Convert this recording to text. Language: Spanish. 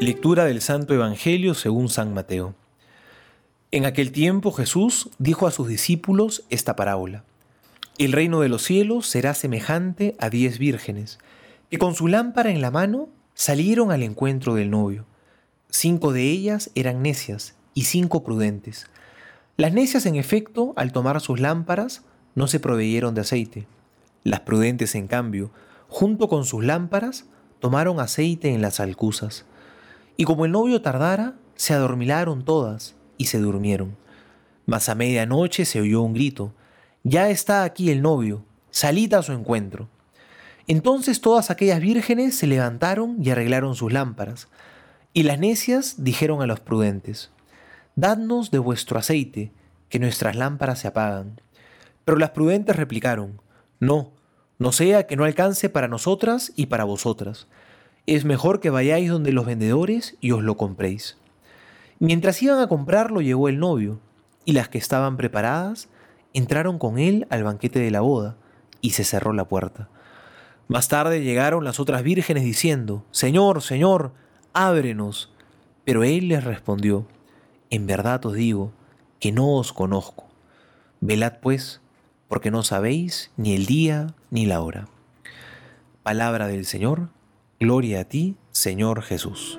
Lectura del Santo Evangelio según San Mateo. En aquel tiempo Jesús dijo a sus discípulos esta parábola. El reino de los cielos será semejante a diez vírgenes, que con su lámpara en la mano salieron al encuentro del novio. Cinco de ellas eran necias y cinco prudentes. Las necias, en efecto, al tomar sus lámparas, no se proveyeron de aceite. Las prudentes, en cambio, junto con sus lámparas, tomaron aceite en las alcuzas. Y como el novio tardara, se adormilaron todas y se durmieron. Mas a medianoche se oyó un grito, Ya está aquí el novio, salid a su encuentro. Entonces todas aquellas vírgenes se levantaron y arreglaron sus lámparas. Y las necias dijeron a los prudentes, Dadnos de vuestro aceite, que nuestras lámparas se apagan. Pero las prudentes replicaron, No, no sea que no alcance para nosotras y para vosotras. Es mejor que vayáis donde los vendedores y os lo compréis. Mientras iban a comprarlo llegó el novio, y las que estaban preparadas entraron con él al banquete de la boda, y se cerró la puerta. Más tarde llegaron las otras vírgenes diciendo, Señor, Señor, ábrenos. Pero él les respondió, En verdad os digo que no os conozco. Velad pues, porque no sabéis ni el día ni la hora. Palabra del Señor, gloria a ti, Señor Jesús.